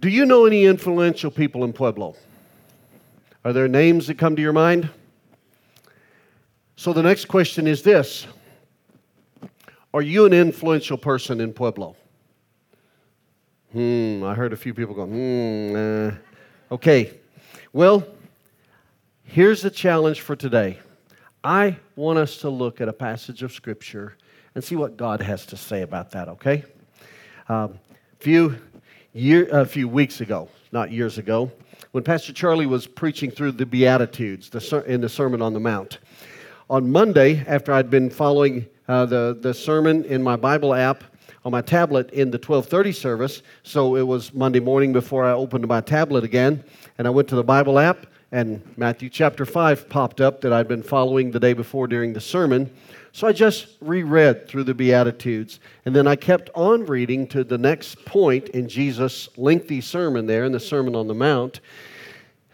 Do you know any influential people in Pueblo? Are there names that come to your mind? So the next question is this Are you an influential person in Pueblo? Hmm, I heard a few people go, hmm, uh. okay. Well, here's the challenge for today. I want us to look at a passage of Scripture and see what God has to say about that, okay? Um, few year, a few weeks ago, not years ago, when Pastor Charlie was preaching through the Beatitudes the, in the Sermon on the Mount. On Monday, after I'd been following uh, the, the sermon in my Bible app on my tablet in the 1230 service, so it was Monday morning before I opened my tablet again, and I went to the Bible app, and Matthew chapter 5 popped up that I'd been following the day before during the sermon. So I just reread through the Beatitudes. And then I kept on reading to the next point in Jesus' lengthy sermon there in the Sermon on the Mount.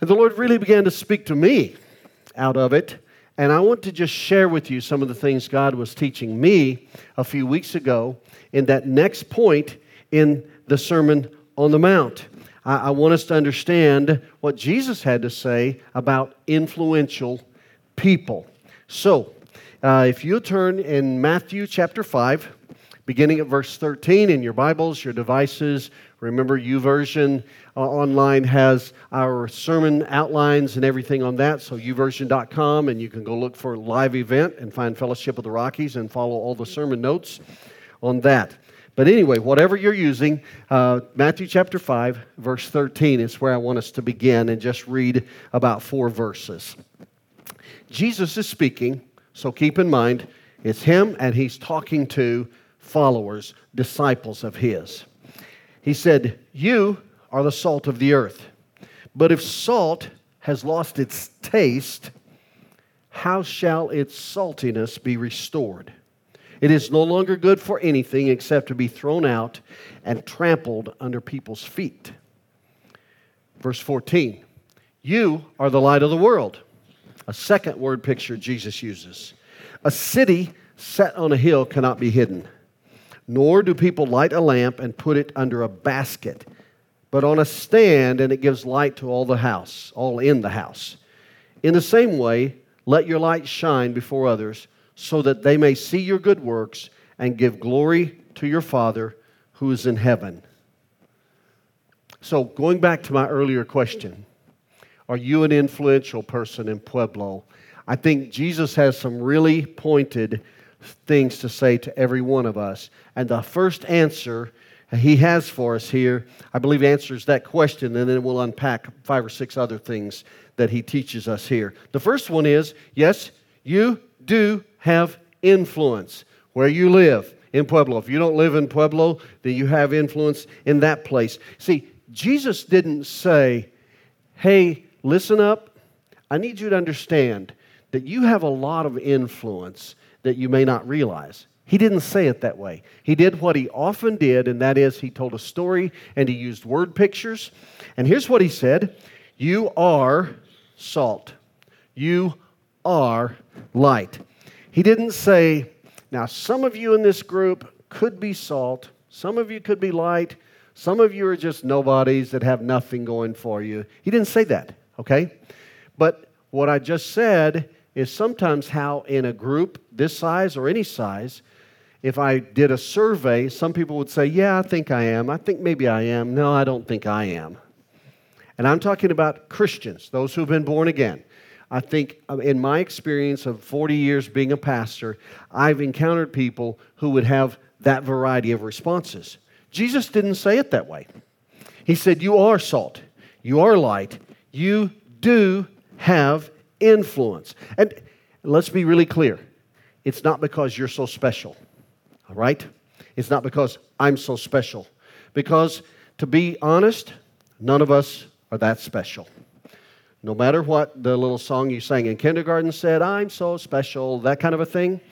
And the Lord really began to speak to me out of it. And I want to just share with you some of the things God was teaching me a few weeks ago in that next point in the Sermon on the Mount. I, I want us to understand what Jesus had to say about influential people. So, uh, if you turn in Matthew chapter 5, beginning at verse 13 in your Bibles, your devices, remember YouVersion uh, online has our sermon outlines and everything on that. So youversion.com, and you can go look for live event and find Fellowship of the Rockies and follow all the sermon notes on that. But anyway, whatever you're using, uh, Matthew chapter 5, verse 13 is where I want us to begin and just read about four verses. Jesus is speaking so keep in mind, it's him and he's talking to followers, disciples of his. He said, You are the salt of the earth. But if salt has lost its taste, how shall its saltiness be restored? It is no longer good for anything except to be thrown out and trampled under people's feet. Verse 14 You are the light of the world. A second word picture Jesus uses. A city set on a hill cannot be hidden, nor do people light a lamp and put it under a basket, but on a stand, and it gives light to all the house, all in the house. In the same way, let your light shine before others, so that they may see your good works and give glory to your Father who is in heaven. So, going back to my earlier question, are you an influential person in Pueblo? I think Jesus has some really pointed things to say to every one of us. And the first answer he has for us here, I believe, answers that question, and then we'll unpack five or six other things that he teaches us here. The first one is yes, you do have influence where you live in Pueblo. If you don't live in Pueblo, then you have influence in that place. See, Jesus didn't say, hey, listen up. I need you to understand that you have a lot of influence that you may not realize. He didn't say it that way. He did what he often did, and that is he told a story and he used word pictures. And here's what he said You are salt, you are light. He didn't say, Now, some of you in this group could be salt, some of you could be light, some of you are just nobodies that have nothing going for you. He didn't say that okay? But what I just said is sometimes how in a group this size or any size, if I did a survey, some people would say, Yeah, I think I am. I think maybe I am. No, I don't think I am. And I'm talking about Christians, those who've been born again. I think uh, in my experience of 40 years being a pastor, I've encountered people who would have that variety of responses. Jesus didn't say it that way. He said, You are salt, you are light, you do have influence. And let's be really clear it's not because you're so special, all right? It's not because I'm so special. Because, to be honest, none of us are that special. No matter what the little song you sang in kindergarten said, I'm so special, that kind of a thing.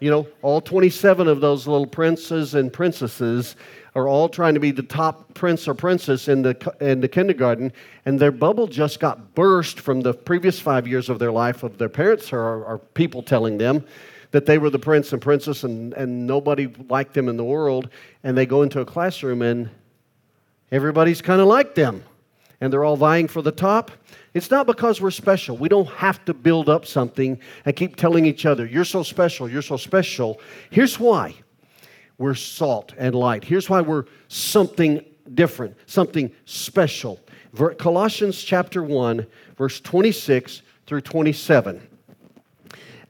You know, all 27 of those little princes and princesses are all trying to be the top prince or princess in the, in the kindergarten, and their bubble just got burst from the previous five years of their life of their parents or, or people telling them that they were the prince and princess and, and nobody liked them in the world. And they go into a classroom and everybody's kind of like them and they're all vying for the top. It's not because we're special. We don't have to build up something and keep telling each other, you're so special, you're so special. Here's why we're salt and light. Here's why we're something different, something special. Colossians chapter 1, verse 26 through 27.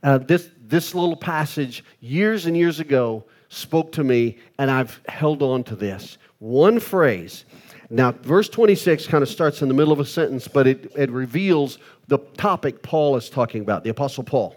Uh, this, this little passage, years and years ago, spoke to me, and I've held on to this. One phrase. Now, verse 26 kind of starts in the middle of a sentence, but it, it reveals the topic Paul is talking about, the Apostle Paul.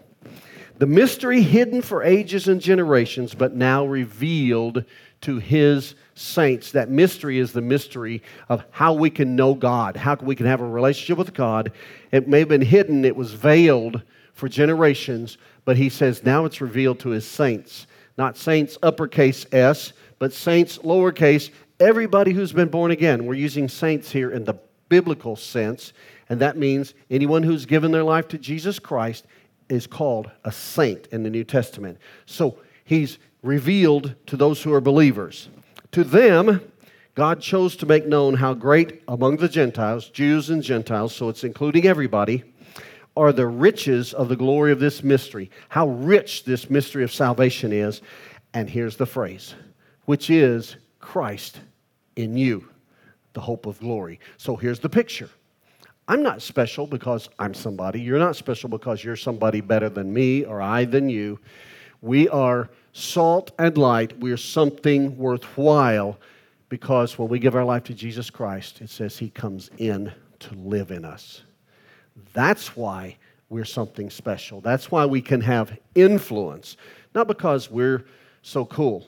The mystery hidden for ages and generations, but now revealed to his saints. That mystery is the mystery of how we can know God, how we can have a relationship with God. It may have been hidden, it was veiled for generations, but he says now it's revealed to his saints. Not saints uppercase S, but saints lowercase, everybody who's been born again. We're using saints here in the biblical sense, and that means anyone who's given their life to Jesus Christ is called a saint in the New Testament. So he's revealed to those who are believers. To them, God chose to make known how great among the Gentiles, Jews and Gentiles, so it's including everybody, are the riches of the glory of this mystery. How rich this mystery of salvation is. And here's the phrase, which is Christ in you, the hope of glory. So here's the picture. I'm not special because I'm somebody. You're not special because you're somebody better than me or I than you. We are salt and light. We are something worthwhile because when we give our life to Jesus Christ, it says He comes in to live in us. That's why we're something special. That's why we can have influence. Not because we're so cool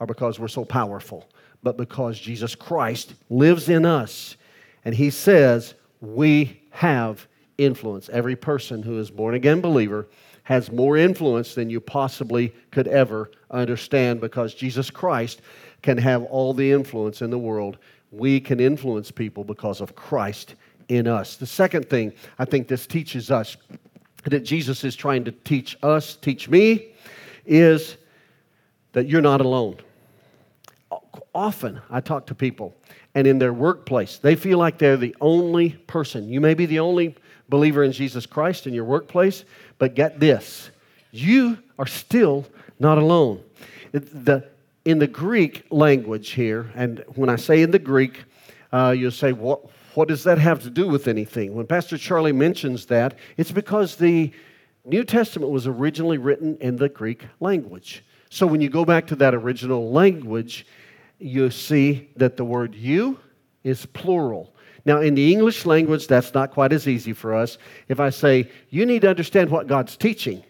or because we're so powerful, but because Jesus Christ lives in us. And He says we have influence. Every person who is born again believer has more influence than you possibly could ever understand because Jesus Christ can have all the influence in the world. We can influence people because of Christ in us. The second thing I think this teaches us that Jesus is trying to teach us, teach me, is that you're not alone. Often I talk to people, and in their workplace, they feel like they're the only person. You may be the only believer in Jesus Christ in your workplace, but get this you are still not alone. The, in the Greek language here, and when I say in the Greek, uh, you'll say, what, what does that have to do with anything? When Pastor Charlie mentions that, it's because the New Testament was originally written in the Greek language. So when you go back to that original language, you see that the word you is plural. Now, in the English language, that's not quite as easy for us. If I say, you need to understand what God's teaching,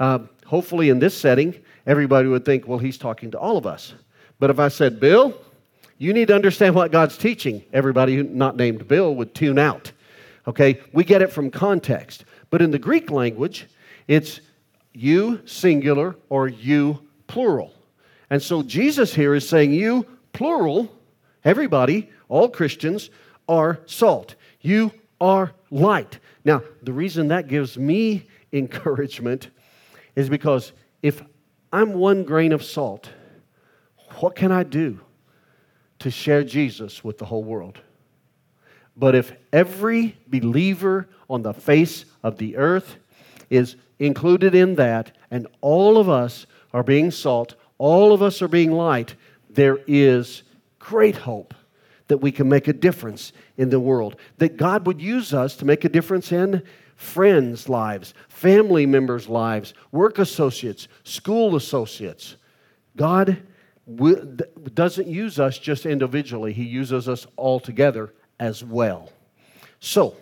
uh, hopefully in this setting, everybody would think, well, he's talking to all of us. But if I said, Bill, you need to understand what God's teaching, everybody not named Bill would tune out. Okay? We get it from context. But in the Greek language, it's you singular or you plural. And so Jesus here is saying, you plural, everybody, all Christians, are salt. You are light. Now, the reason that gives me encouragement is because if I'm one grain of salt, what can I do to share Jesus with the whole world? But if every believer on the face of the earth is included in that, and all of us are being salt, all of us are being light, there is great hope that we can make a difference in the world. That God would use us to make a difference in friends' lives, family members' lives, work associates, school associates. God doesn't use us just individually, He uses us all together as well. So,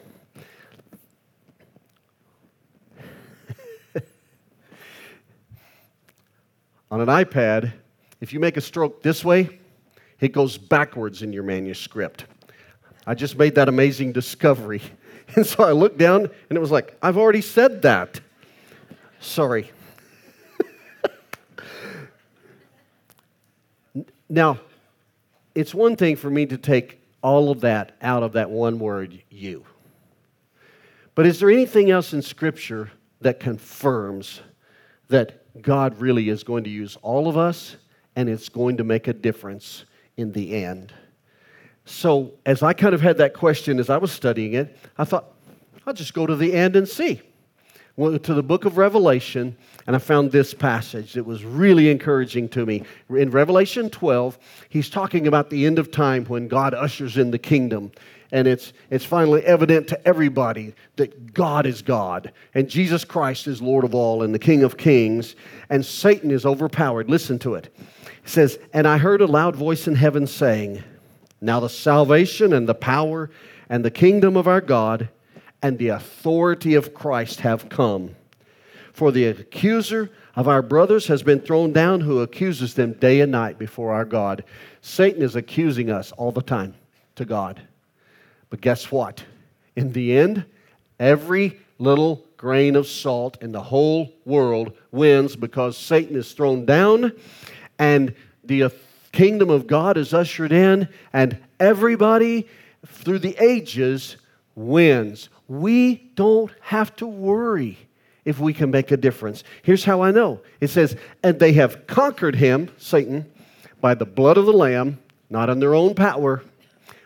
on an iPad, if you make a stroke this way, it goes backwards in your manuscript. I just made that amazing discovery. And so I looked down and it was like, I've already said that. Sorry. now, it's one thing for me to take all of that out of that one word, you. But is there anything else in Scripture that confirms that God really is going to use all of us and it's going to make a difference in the end. so, as I kind of had that question as I was studying it, I thought, I'll just go to the end and see. Went to the book of Revelation, and I found this passage that was really encouraging to me. In Revelation 12, he's talking about the end of time when God ushers in the kingdom. And it's, it's finally evident to everybody that God is God, and Jesus Christ is Lord of all, and the King of kings, and Satan is overpowered. Listen to it. It says, And I heard a loud voice in heaven saying, now the salvation and the power and the kingdom of our God and the authority of Christ have come. For the accuser of our brothers has been thrown down who accuses them day and night before our God. Satan is accusing us all the time to God. But guess what? In the end, every little grain of salt in the whole world wins because Satan is thrown down and the kingdom of God is ushered in, and everybody through the ages wins. We don't have to worry if we can make a difference. Here's how I know it says, And they have conquered him, Satan, by the blood of the Lamb, not in their own power,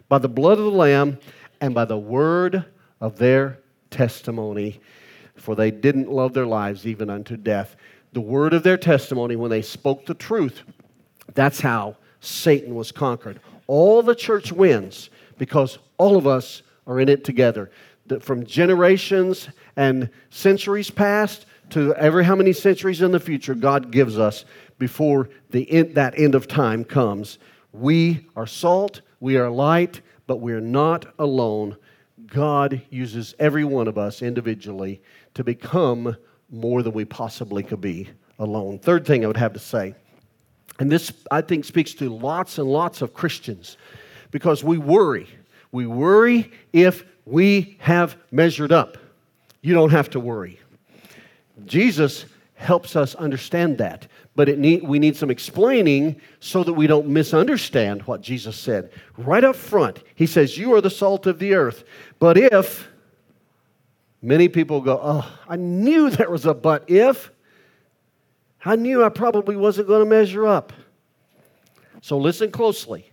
by the blood of the Lamb, and by the word of their testimony. For they didn't love their lives even unto death. The word of their testimony, when they spoke the truth, that's how Satan was conquered. All the church wins because all of us are in it together. From generations and centuries past to every how many centuries in the future God gives us before the end, that end of time comes. We are salt, we are light, but we're not alone. God uses every one of us individually to become more than we possibly could be alone. Third thing I would have to say and this, I think, speaks to lots and lots of Christians because we worry. We worry if we have measured up. You don't have to worry. Jesus helps us understand that, but need, we need some explaining so that we don't misunderstand what Jesus said. Right up front, he says, You are the salt of the earth. But if, many people go, Oh, I knew there was a but if. I knew I probably wasn't going to measure up. So listen closely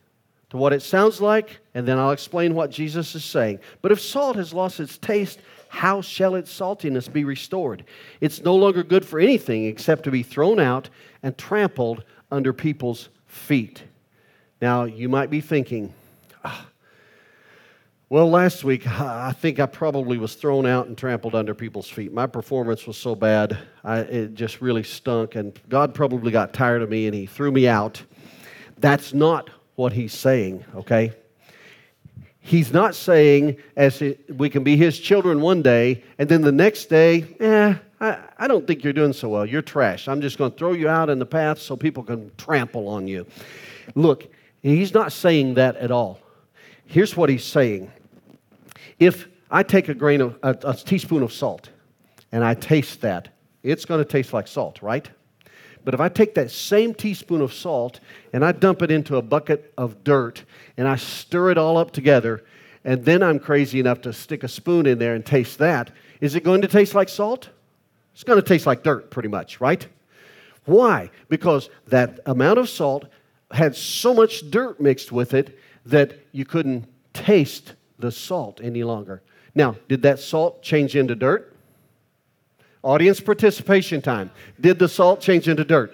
to what it sounds like, and then I'll explain what Jesus is saying. But if salt has lost its taste, how shall its saltiness be restored? It's no longer good for anything except to be thrown out and trampled under people's feet. Now, you might be thinking, ah, well, last week, I think I probably was thrown out and trampled under people's feet. My performance was so bad, I, it just really stunk, and God probably got tired of me and He threw me out. That's not what He's saying, okay? He's not saying as we can be His children one day, and then the next day, eh, I, don't think you're doing so well. You're trash. I'm just going to throw you out in the path so people can trample on you. Look, He's not saying that at all. Here's what he's saying If I take a grain of, a, a teaspoon of salt and I taste that, it's going to taste like salt, right? But if I take that same teaspoon of salt and I dump it into a bucket of dirt and I stir it all up together, and then I'm crazy enough to stick a spoon in there and taste that, is it going to taste like salt? It's going to taste like dirt, pretty much, right? Why? Because that amount of salt had so much dirt mixed with it that you couldn't taste the salt any longer. Now, did that salt change into dirt? Audience participation time. Did the salt change into dirt?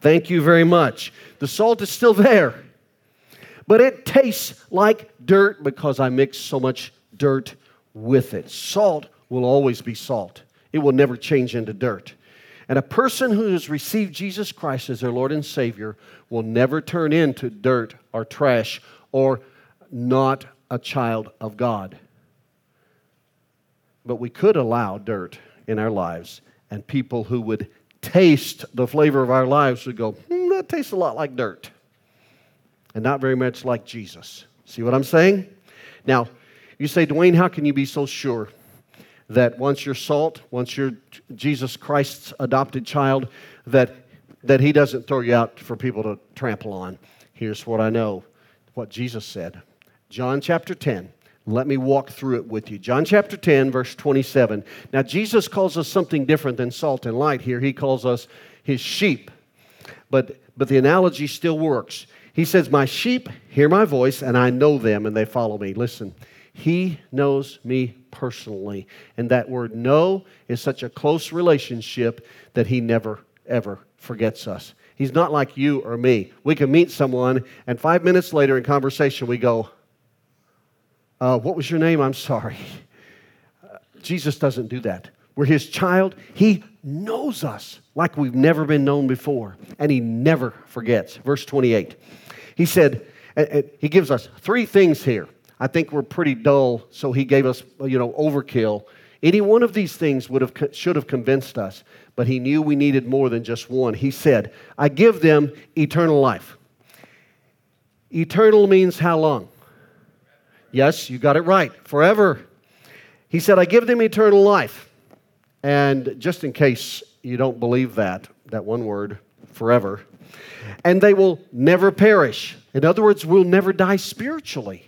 Thank you very much. The salt is still there, but it tastes like dirt because I mixed so much dirt with it. Salt will always be salt, it will never change into dirt. And a person who has received Jesus Christ as their Lord and Savior will never turn into dirt or trash or not a child of God. But we could allow dirt in our lives, and people who would taste the flavor of our lives would go, hmm, that tastes a lot like dirt, and not very much like Jesus. See what I'm saying? Now, you say, Dwayne, how can you be so sure that once you're salt, once you're Jesus Christ's adopted child, that, that He doesn't throw you out for people to trample on? Here's what I know what Jesus said. John chapter 10. Let me walk through it with you. John chapter 10, verse 27. Now, Jesus calls us something different than salt and light here. He calls us his sheep. But, but the analogy still works. He says, My sheep hear my voice, and I know them, and they follow me. Listen, He knows me personally. And that word know is such a close relationship that He never, ever forgets us. He's not like you or me. We can meet someone, and five minutes later in conversation, we go, uh, What was your name? I'm sorry. Jesus doesn't do that. We're his child. He knows us like we've never been known before, and he never forgets. Verse 28. He said, he gives us three things here. I think we're pretty dull, so he gave us, you know, overkill. Any one of these things would have, should have convinced us, but he knew we needed more than just one. He said, I give them eternal life. Eternal means how long? Yes, you got it right. Forever. He said, I give them eternal life. And just in case you don't believe that, that one word, forever, and they will never perish. In other words, we'll never die spiritually.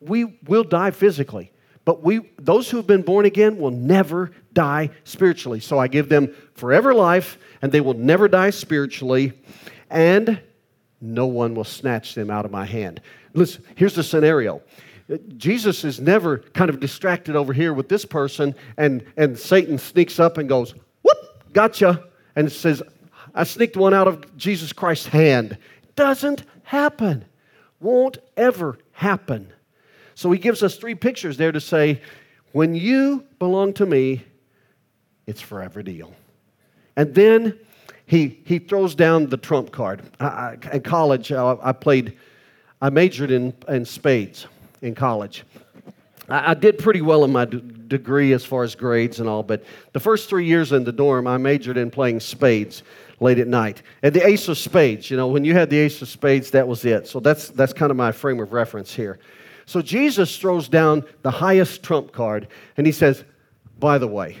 We will die physically, but we, those who have been born again will never die spiritually. So I give them forever life, and they will never die spiritually, and no one will snatch them out of my hand. Listen, here's the scenario. Jesus is never kind of distracted over here with this person, and, and Satan sneaks up and goes, Whoop, gotcha, and says, I sneaked one out of Jesus Christ's hand. Doesn't happen. Won't ever happen. So he gives us three pictures there to say, when you belong to me, it's forever deal. And then he, he throws down the trump card. I, I, in college, I, I, played, I majored in, in spades in college. I, did pretty well in my d- degree as far as grades and all, but the first three years in the dorm, I majored in playing spades late at night. And the ace of spades, you know, when you had the ace of spades, that was it. So that's, that's kind of my frame of reference here. So Jesus throws down the highest trump card and he says, by the way,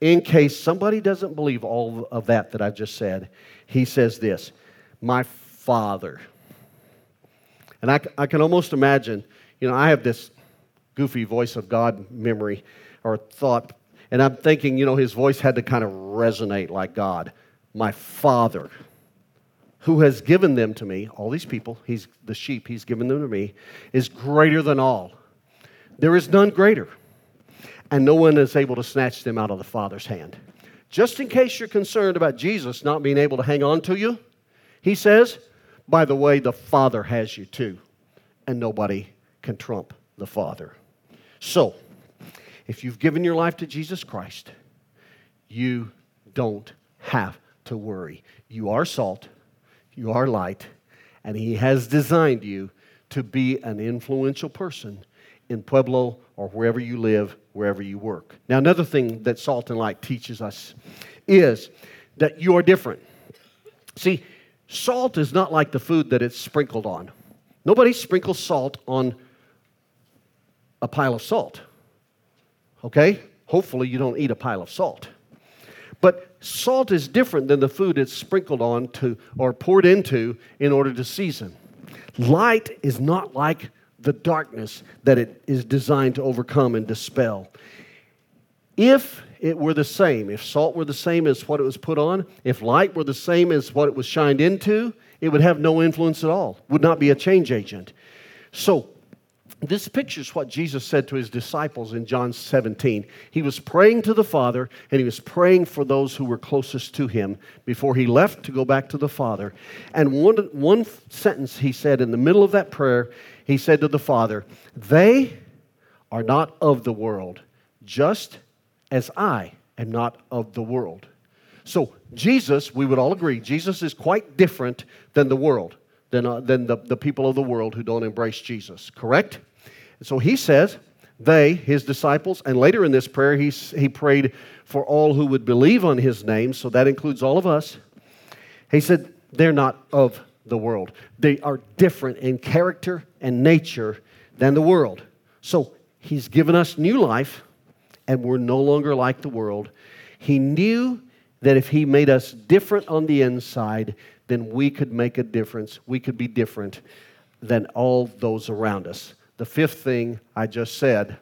in case somebody doesn't believe all of that that I've just said, he says this My Father. And I, I can almost imagine, you know, I have this goofy voice of God memory or thought, and I'm thinking, you know, his voice had to kind of resonate like God. My Father who has given them to me, all these people, he's the sheep, he's given them to me, is greater than all. There is none greater. And no one is able to snatch them out of the Father's hand. Just in case you're concerned about Jesus not being able to hang on to you, he says, by the way, the Father has you too, and nobody can trump the Father. So, if you've given your life to Jesus Christ, you don't have to worry. You are salt you are light, and He has designed you to be an influential person in Pueblo or wherever you live, wherever you work. Now, another thing that salt and light teaches us is that you are different. See, salt is not like the food that it's sprinkled on. Nobody sprinkles salt on a pile of salt. Okay? Hopefully, you don't eat a pile of salt. But salt is different than the food it's sprinkled on to or poured into in order to season. Light is not like the darkness that it is designed to overcome and dispel. If it were the same, if salt were the same as what it was put on, if light were the same as what it was shined into, it would have no influence at all, would not be a change agent. So, this pictures what Jesus said to his disciples in John 17. He was praying to the Father, and he was praying for those who were closest to him before he left to go back to the Father. And one, one sentence he said in the middle of that prayer, he said to the Father, They are not of the world, just as I am not of the world. So, Jesus, we would all agree, Jesus is quite different than the world, than, uh, than the, the people of the world who don't embrace Jesus, correct? So he says, they, his disciples, and later in this prayer, he, he prayed for all who would believe on his name, so that includes all of us. He said, they're not of the world. They are different in character and nature than the world. So he's given us new life, and we're no longer like the world. He knew that if he made us different on the inside, then we could make a difference. We could be different than all those around us. The fifth thing I just said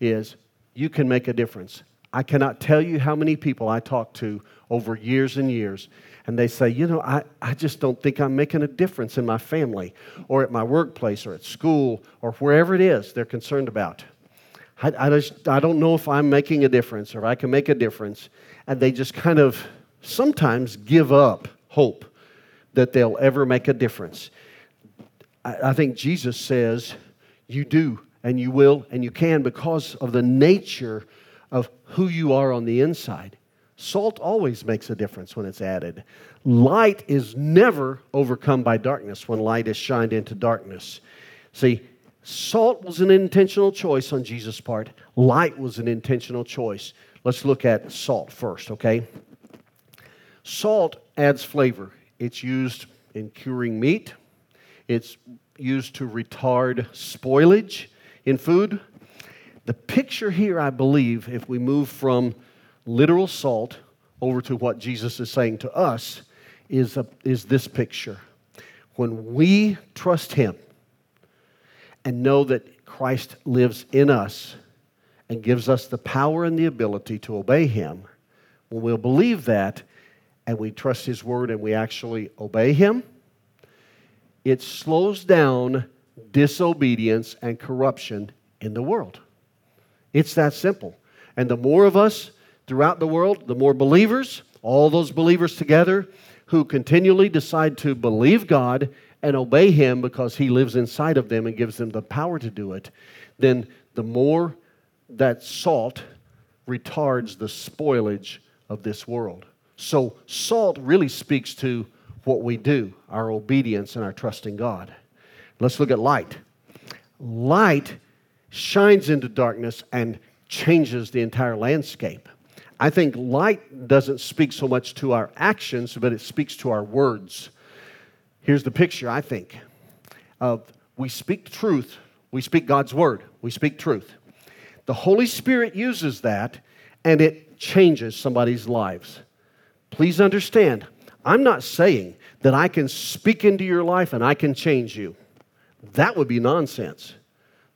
is you can make a difference. I cannot tell you how many people I talk to over years and years, and they say, You know, I, I just don't think I'm making a difference in my family or at my workplace or at school or wherever it is they're concerned about. I, I, just, I don't know if I'm making a difference or if I can make a difference. And they just kind of sometimes give up hope that they'll ever make a difference. I, I think Jesus says, You do, and you will, and you can because of the nature of who you are on the inside. Salt always makes a difference when it's added. Light is never overcome by darkness when light is shined into darkness. See, salt was an intentional choice on Jesus' part, light was an intentional choice. Let's look at salt first, okay? Salt adds flavor. It's used in curing meat, it's used to retard spoilage in food. The picture here, I believe, if we move from literal salt over to what Jesus is saying to us, is, a, is this picture. When we trust Him and know that Christ lives in us and gives us the power and the ability to obey Him, when we'll believe that and we trust His word and we actually obey Him, it slows down disobedience and corruption in the world. It's that simple. And the more of us throughout the world, the more believers, all those believers together who continually decide to believe God and obey Him because He lives inside of them and gives them the power to do it, then the more that salt retards the spoilage of this world. So, salt really speaks to what we do, our obedience and our trust in God. Let's look at light. Light shines into darkness and changes the entire landscape. I think light doesn't speak so much to our actions, but it speaks to our words. Here's the picture, I think, of we speak truth, we speak God's word, we speak truth. The Holy Spirit uses that and it changes somebody's lives. Please understand, I'm not saying that I can speak into your life and I can change you. That would be nonsense.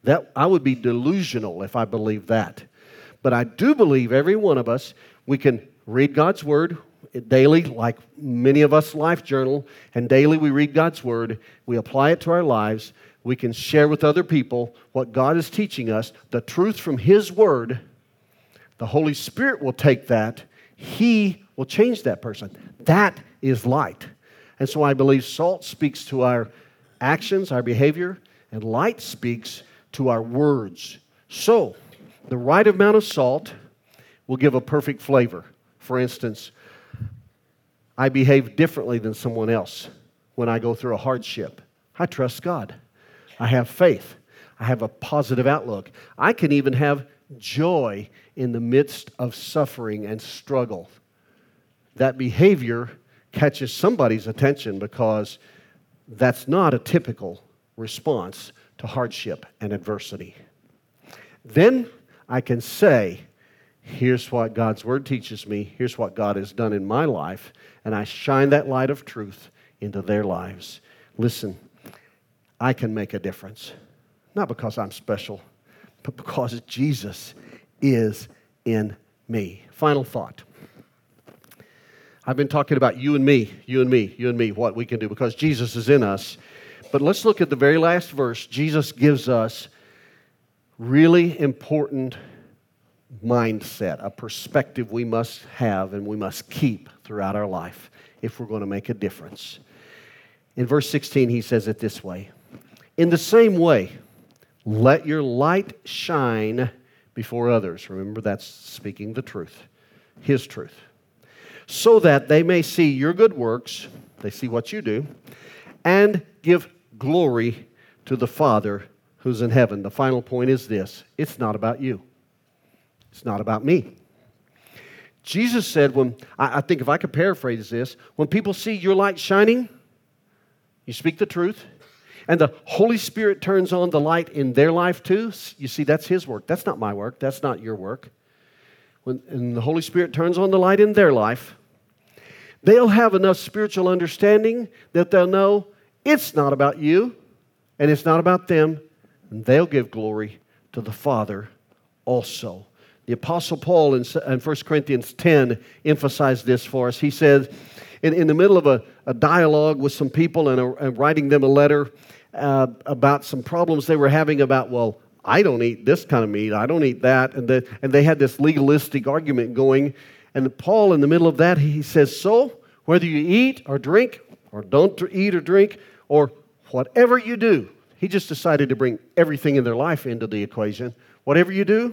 That, I would be delusional if I believed that. But I do believe every one of us, we can read God's Word daily, like many of us life journal, and daily we read God's Word. We apply it to our lives. We can share with other people what God is teaching us, the truth from His Word. The Holy Spirit will take that, He will change that person. That is light. And so I believe salt speaks to our actions, our behavior, and light speaks to our words. So, the right amount of salt will give a perfect flavor. For instance, I behave differently than someone else when I go through a hardship. I trust God. I have faith. I have a positive outlook. I can even have joy in the midst of suffering and struggle. That behavior catches somebody's attention because that's not a typical response to hardship and adversity. Then I can say, here's what God's Word teaches me, here's what God has done in my life, and I shine that light of truth into their lives. Listen, I can make a difference. Not because I'm special, but because Jesus is in me. Final thought. I've been talking about you and me, you and me, you and me, what we can do because Jesus is in us. But let's look at the very last verse. Jesus gives us really important mindset, a perspective we must have and we must keep throughout our life if we're going to make a difference. In verse 16, he says it this way In the same way, let your light shine before others. Remember, that's speaking the truth, his truth so that they may see your good works, they see what you do, and give glory to the Father who's in heaven. The final point is this it's not about you, it's not about me. Jesus said, when I, think if I could paraphrase this, when people see your light shining, you speak the truth, and the Holy Spirit turns on the light in their life too. You see, that's His work. That's not my work. That's not your work. When and the Holy Spirit turns on the light in their life, they'll have enough spiritual understanding that they'll know it's not about you and it's not about them, and they'll give glory to the Father also. The Apostle Paul in, in 1 Corinthians 10 emphasized this for us. He said, in, in the middle of a, a dialogue with some people and, a, and writing them a letter uh, about some problems they were having about, well, I don't eat this kind of meat, I don't eat that. And, the, and they had this legalistic argument going. And Paul, in the middle of that, he says, So, whether you eat or drink, or don't eat or drink, or whatever you do, he just decided to bring everything in their life into the equation. Whatever you do,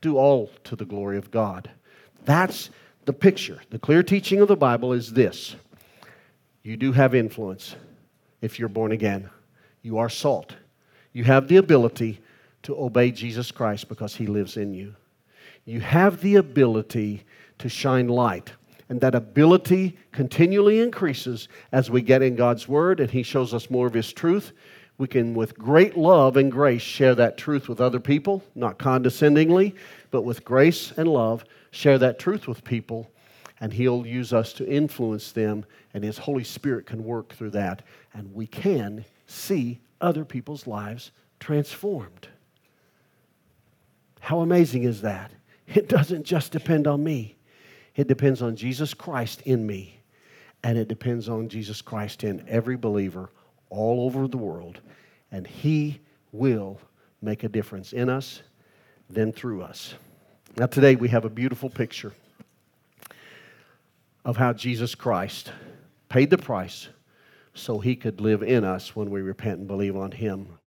do all to the glory of God. That's the picture. The clear teaching of the Bible is this you do have influence if you're born again. You are salt. You have the ability to obey Jesus Christ because he lives in you. You have the ability to shine light. And that ability continually increases as we get in God's Word and He shows us more of His truth. We can, with great love and grace, share that truth with other people, not condescendingly, but with grace and love, share that truth with people, and He'll use us to influence them, and His Holy Spirit can work through that, and we can see other people's lives transformed. How amazing is that? It doesn't just depend on me, it depends on Jesus Christ in me, and it depends on Jesus Christ in every believer all over the world, and He will make a difference in us, then through us. Now, today we have a beautiful picture of how Jesus Christ paid the price so He could live in us when we repent and believe on Him.